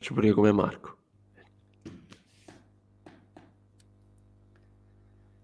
faccio pure come Marco.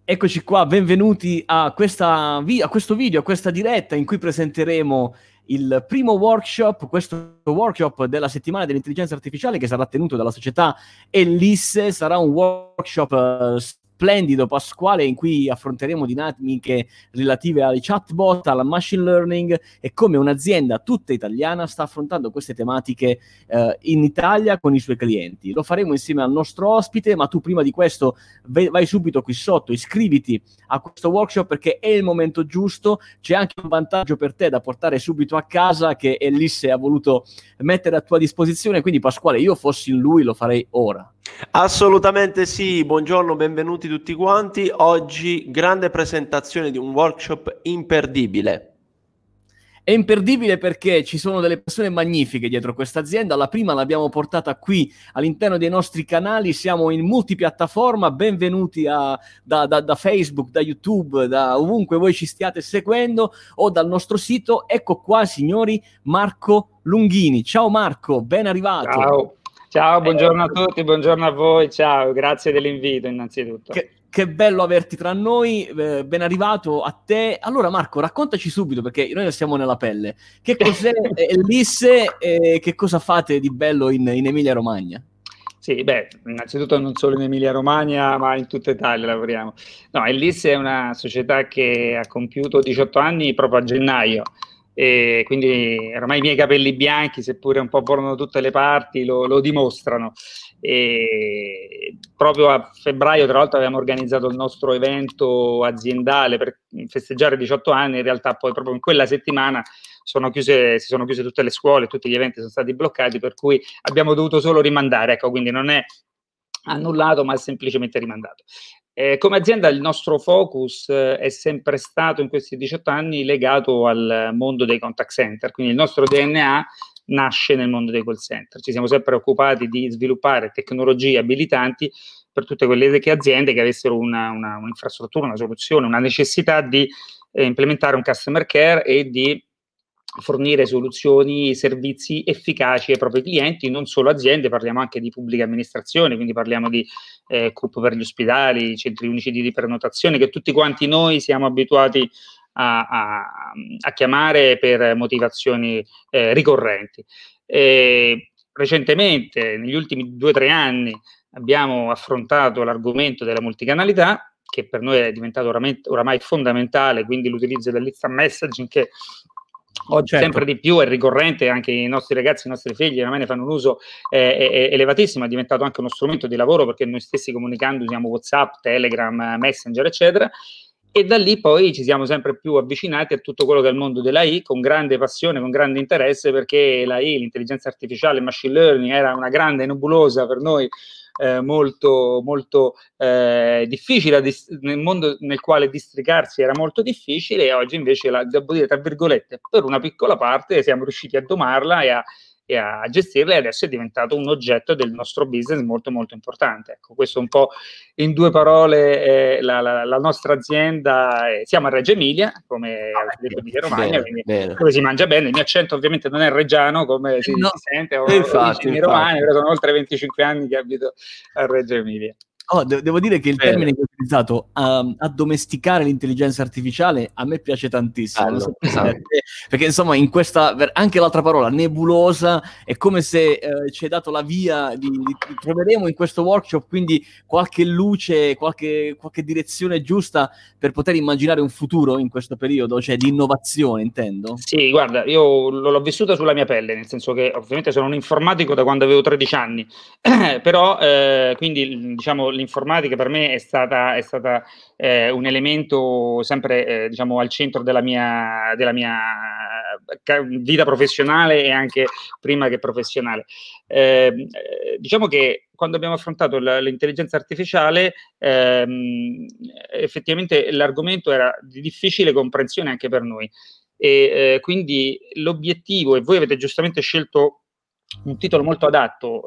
Eccoci qua, benvenuti a, questa, a questo video, a questa diretta in cui presenteremo il primo workshop, questo workshop della settimana dell'intelligenza artificiale che sarà tenuto dalla società Ellisse, sarà un workshop uh, splendido pasquale in cui affronteremo dinamiche relative alle chatbot, alla machine learning e come un'azienda tutta italiana sta affrontando queste tematiche eh, in Italia con i suoi clienti. Lo faremo insieme al nostro ospite, ma tu prima di questo vai subito qui sotto, iscriviti a questo workshop perché è il momento giusto, c'è anche un vantaggio per te da portare subito a casa che Elisse ha voluto mettere a tua disposizione, quindi Pasquale, io fossi in lui lo farei ora. Assolutamente sì, buongiorno, benvenuti tutti quanti. Oggi grande presentazione di un workshop imperdibile. È imperdibile perché ci sono delle persone magnifiche dietro questa azienda. La prima l'abbiamo portata qui all'interno dei nostri canali. Siamo in multipiattaforma. Benvenuti a, da, da, da, Facebook, da YouTube, da ovunque voi ci stiate seguendo o dal nostro sito. Ecco qua, signori, Marco Lunghini. Ciao Marco, ben arrivato. Ciao. Ciao, buongiorno a tutti, buongiorno a voi, ciao, grazie dell'invito innanzitutto. Che, che bello averti tra noi, eh, ben arrivato a te. Allora Marco, raccontaci subito, perché noi siamo nella pelle, che cos'è Elisse e che cosa fate di bello in, in Emilia Romagna? Sì, beh, innanzitutto non solo in Emilia Romagna, ma in tutta Italia lavoriamo. No, Elisse è una società che ha compiuto 18 anni proprio a gennaio e quindi ormai i miei capelli bianchi, seppure un po' volano da tutte le parti, lo, lo, dimostrano. E proprio a febbraio, tra l'altro, abbiamo organizzato il nostro evento aziendale per festeggiare 18 anni. In realtà, poi proprio in quella settimana sono chiuse, si sono chiuse tutte le scuole, tutti gli eventi sono stati bloccati, per cui abbiamo dovuto solo rimandare. Ecco, quindi non è annullato, ma è semplicemente rimandato. Eh, come azienda il nostro focus eh, è sempre stato in questi 18 anni legato al mondo dei contact center, quindi il nostro DNA nasce nel mondo dei call center. Ci siamo sempre occupati di sviluppare tecnologie abilitanti per tutte quelle aziende che avessero una, una, un'infrastruttura, una soluzione, una necessità di eh, implementare un customer care e di fornire soluzioni, servizi efficaci ai propri clienti, non solo aziende, parliamo anche di pubbliche amministrazioni, quindi parliamo di eh, CUP per gli ospedali, centri unici di prenotazione, che tutti quanti noi siamo abituati a, a, a chiamare per motivazioni eh, ricorrenti. E recentemente, negli ultimi due o tre anni, abbiamo affrontato l'argomento della multicanalità, che per noi è diventato oramai, oramai fondamentale, quindi l'utilizzo dell'instant messaging che Oggi certo. sempre di più è ricorrente, anche i nostri ragazzi, i nostri figli ormai ne fanno un uso eh, elevatissimo, è diventato anche uno strumento di lavoro perché noi stessi comunicando usiamo WhatsApp, Telegram, Messenger, eccetera. E da lì poi ci siamo sempre più avvicinati a tutto quello che è il mondo dell'AI con grande passione, con grande interesse, perché l'AI, l'intelligenza artificiale, il machine learning era una grande nebulosa per noi eh, molto, molto eh, difficile, dist- nel mondo nel quale districarsi era molto difficile e oggi invece, la, devo dire, tra virgolette, per una piccola parte siamo riusciti a domarla e a, e a gestirla e adesso è diventato un oggetto del nostro business molto molto importante. Ecco, questo un po' in due parole eh, la, la, la, nostra azienda, eh, siamo a Reggio Emilia, come ah, detto Emilia Romagna, bene, bene. dove si mangia bene, il mio accento ovviamente non è reggiano come si, no, si sente, o infatti, infatti. Romagna, però sono oltre 25 anni che abito a Reggio Emilia. Oh, de- devo dire che il Bene. termine che utilizzato, um, addomesticare l'intelligenza artificiale, a me piace tantissimo. Bello, so esatto. perché, insomma, in questa, anche l'altra parola, nebulosa, è come se eh, ci hai dato la via, di, di, troveremo in questo workshop quindi qualche luce, qualche, qualche direzione giusta per poter immaginare un futuro in questo periodo, cioè di innovazione, intendo. Sì, guarda, io l'ho vissuta sulla mia pelle, nel senso che ovviamente sono un informatico da quando avevo 13 anni, però eh, quindi diciamo l'informatica per me è stata, è stata eh, un elemento sempre eh, diciamo, al centro della mia, della mia vita professionale e anche prima che professionale. Ehm, eh, diciamo che quando abbiamo affrontato l- l'intelligenza artificiale, ehm, effettivamente l'argomento era di difficile comprensione anche per noi. E eh, quindi l'obiettivo, e voi avete giustamente scelto un titolo molto adatto,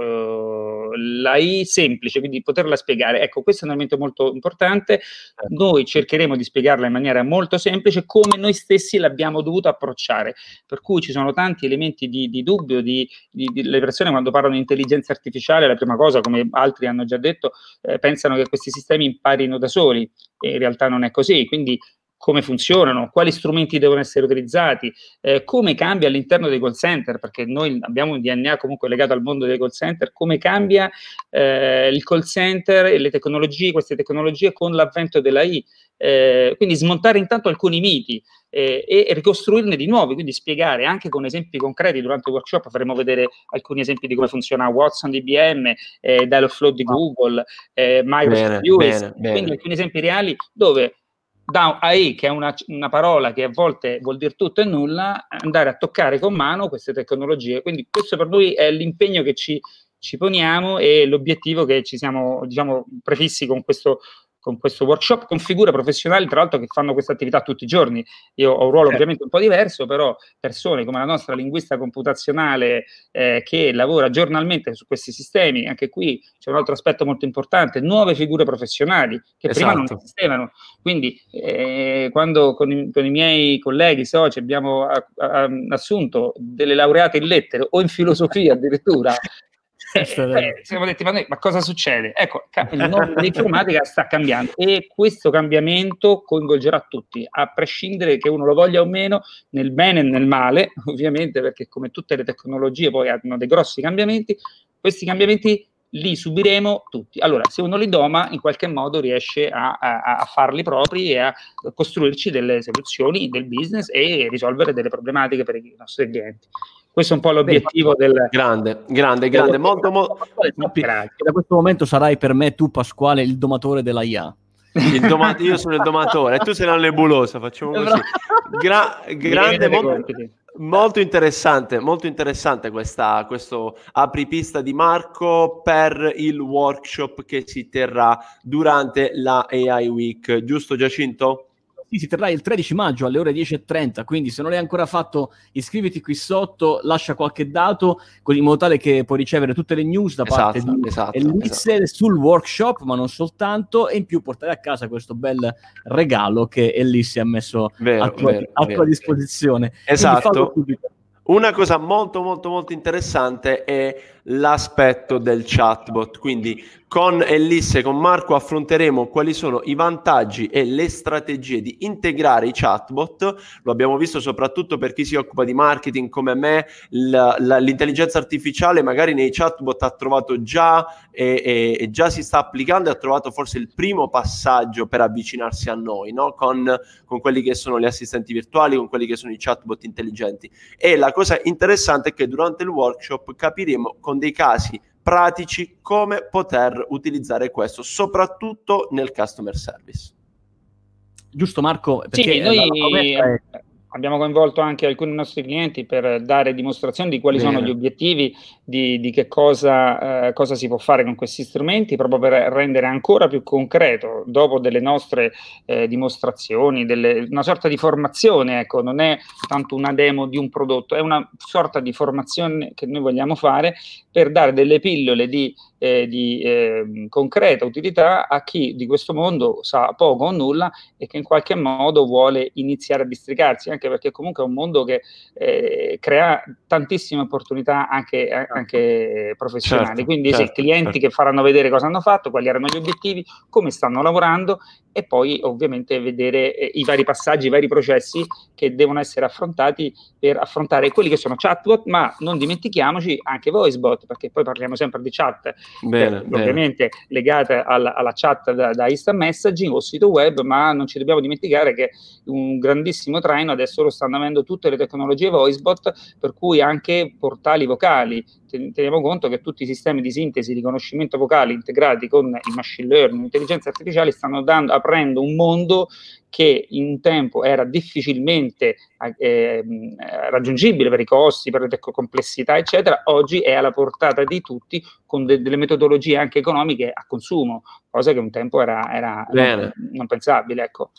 eh, l'AI semplice, quindi poterla spiegare. Ecco, questo è un elemento molto importante. Certo. Noi cercheremo di spiegarla in maniera molto semplice come noi stessi l'abbiamo dovuto approcciare. Per cui ci sono tanti elementi di, di dubbio, di, di, di, le persone quando parlano di intelligenza artificiale, la prima cosa, come altri hanno già detto, eh, pensano che questi sistemi imparino da soli e in realtà non è così. Quindi come funzionano, quali strumenti devono essere utilizzati, eh, come cambia all'interno dei call center, perché noi abbiamo un DNA comunque legato al mondo dei call center, come cambia eh, il call center e le tecnologie, queste tecnologie con l'avvento dell'AI. Eh, quindi smontare intanto alcuni miti eh, e ricostruirne di nuovi, quindi spiegare anche con esempi concreti durante il workshop faremo vedere alcuni esempi di come funziona Watson di IBM, eh, Dialogflow di Google, eh, Microsoft bene, US, bene, quindi bene. alcuni esempi reali dove da AI, che è una, una, parola che a volte vuol dire tutto e nulla, andare a toccare con mano queste tecnologie. Quindi questo per noi è l'impegno che ci, ci poniamo e l'obiettivo che ci siamo diciamo, prefissi con questo, con questo workshop con figure professionali, tra l'altro, che fanno questa attività tutti i giorni. Io ho un ruolo certo. ovviamente un po' diverso, però persone come la nostra linguista computazionale eh, che lavora giornalmente su questi sistemi, anche qui c'è un altro aspetto molto importante, nuove figure professionali che esatto. prima non esatto. esistevano. Quindi eh, quando con i, con i, miei colleghi soci abbiamo a, a, assunto delle laureate in lettere o in filosofia addirittura, eh, siamo detti, ma, noi, ma, cosa succede? Ecco, il mondo dell'informatica sta cambiando e questo cambiamento coinvolgerà tutti, a prescindere che uno lo voglia o meno, nel bene e nel male, ovviamente, perché come tutte le tecnologie poi hanno dei grossi cambiamenti, questi cambiamenti li subiremo tutti. Allora, se uno li doma, in qualche modo riesce a, a, a, farli propri e a costruirci delle soluzioni del business e risolvere delle problematiche per i nostri clienti. Questo è un po' l'obiettivo Beh, del... Grande, grande, grande, molto, molto... Da questo momento sarai per me tu, Pasquale, il domatore della IA. Doma- io sono il domatore e tu sei la nebulosa, facciamo così. Gra- grande, molto, molto, interessante, molto interessante questa, questo apripista di Marco per il workshop che si terrà durante la AI Week, giusto Giacinto? Sì, si terrà il 13 maggio alle ore 10.30, quindi se non l'hai ancora fatto iscriviti qui sotto, lascia qualche dato in modo tale che puoi ricevere tutte le news da parte esatto, di esatto, Elisse esatto. sul workshop, ma non soltanto, e in più portare a casa questo bel regalo che Elisse ha messo vero, a tua, vero, a tua disposizione. Esatto. Una cosa molto molto molto interessante è l'aspetto del chatbot, quindi con Elisse e con Marco affronteremo quali sono i vantaggi e le strategie di integrare i chatbot. Lo abbiamo visto soprattutto per chi si occupa di marketing come me, la, la, l'intelligenza artificiale magari nei chatbot ha trovato già e, e, e, già si sta applicando e ha trovato forse il primo passaggio per avvicinarsi a noi, no? con, con quelli che sono gli assistenti virtuali, con quelli che sono i chatbot intelligenti. E la cosa interessante è che durante il workshop capiremo con dei casi pratici come poter utilizzare questo, soprattutto nel customer service. Giusto Marco? Perché sì, noi è... abbiamo coinvolto anche alcuni nostri clienti per dare dimostrazione di quali Bene. sono gli obiettivi, di, di che cosa, eh, cosa, si può fare con questi strumenti, proprio per rendere ancora più concreto, dopo delle nostre eh, dimostrazioni, delle, una sorta di formazione, ecco, non è tanto una demo di un prodotto, è una sorta di formazione che noi vogliamo fare per dare delle pillole di, eh, di eh, concreta utilità a chi di questo mondo sa poco o nulla e che in qualche modo vuole iniziare a districarsi, anche perché comunque è un mondo che eh, crea tantissime opportunità anche, anche professionali. Certo, Quindi certo, sì, clienti certo. che faranno vedere cosa hanno fatto, quali erano gli obiettivi, come stanno lavorando e poi ovviamente vedere eh, i vari passaggi, i vari processi che devono essere affrontati per affrontare quelli che sono chatbot, ma non dimentichiamoci anche voicebot, perché poi parliamo sempre di chat, bene, eh, bene. ovviamente legate alla, alla chat da, da, instant messaging o sito web, ma non ci dobbiamo dimenticare che un grandissimo traino adesso lo stanno avendo tutte le tecnologie voicebot, per cui anche portali vocali, teniamo conto che tutti i sistemi di sintesi, riconoscimento vocale integrati con il machine learning, l'intelligenza artificiale stanno dando, aprendo un mondo che in un tempo era difficilmente eh, raggiungibile per i costi, per le complessità, eccetera, oggi è alla portata di tutti con de- delle metodologie anche economiche a consumo, cosa che un tempo era, era non, non, pensabile. Ecco.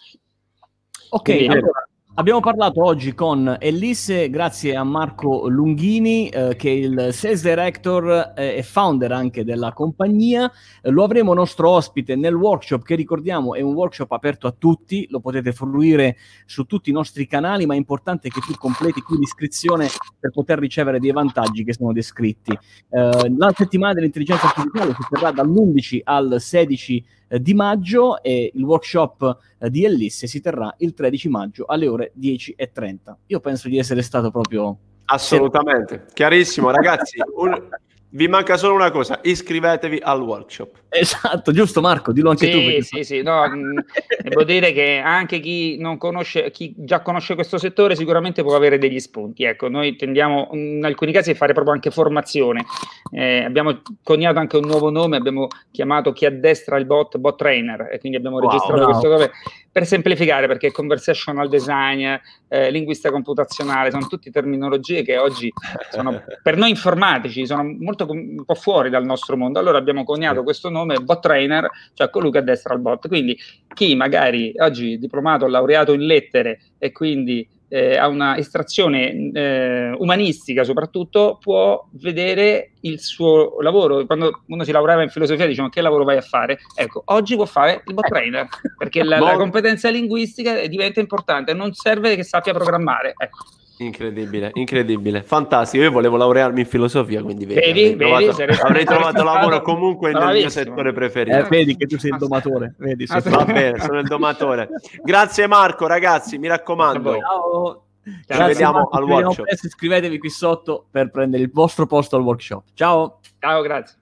Ok, Quindi, allora, Abbiamo parlato oggi con Elisse, grazie a Marco Lunghini, eh, che è il sales director eh, e founder anche della compagnia. Eh, lo avremo nostro ospite nel workshop, che ricordiamo è un workshop aperto a tutti, lo potete fruire su tutti i nostri canali, ma è importante che tu completi qui l'iscrizione per poter ricevere dei vantaggi che sono descritti. Eh, la settimana dell'intelligenza artificiale si terrà dall'11 al 16 eh, di maggio e il workshop eh, di Ellisse si terrà il 13 maggio alle ore 10.30. Io penso di essere stato proprio... Assolutamente, chiarissimo ragazzi. Un, vi manca solo una cosa, iscrivetevi al workshop. Esatto, giusto Marco, dillo anche sì, tu. Perché... Sì, sì, no, mm, devo dire che anche chi non conosce, chi già conosce questo settore sicuramente può avere degli spunti. Ecco, noi tendiamo in alcuni casi a fare proprio anche formazione. Eh, abbiamo coniato anche un nuovo nome, abbiamo chiamato chi addestra il bot, bot trainer, e quindi abbiamo wow, registrato wow. questo nome per semplificare, perché conversational design, eh, linguista computazionale, sono tutte terminologie che oggi sono per noi informatici sono molto un po' fuori dal nostro mondo. Allora abbiamo coniato questo nome bot trainer, cioè colui che addestra il bot. Quindi chi magari oggi diplomato, laureato in lettere e quindi eh, ha una estrazione eh, umanistica soprattutto, può vedere il suo lavoro. Quando uno si laureava in filosofia diciamo che lavoro vai a fare? Ecco, oggi può fare il bot trainer, perché la, la competenza linguistica diventa importante, non serve che sappia programmare. Ecco. Incredibile, incredibile, fantastico. Io volevo laurearmi in filosofia, quindi vedi, vedi, avrei vedi, trovato, avrei trovato lavoro comunque nel mio settore preferito. Eh, vedi che tu sei il domatore, vedi, ah, Va bene, sono il domatore. Grazie Marco, ragazzi, mi raccomando. Ciao. Ci Grazie vediamo Marco, al workshop. Iscrivetevi qui sotto per prendere il vostro posto al workshop. Ciao. Ciao, grazie.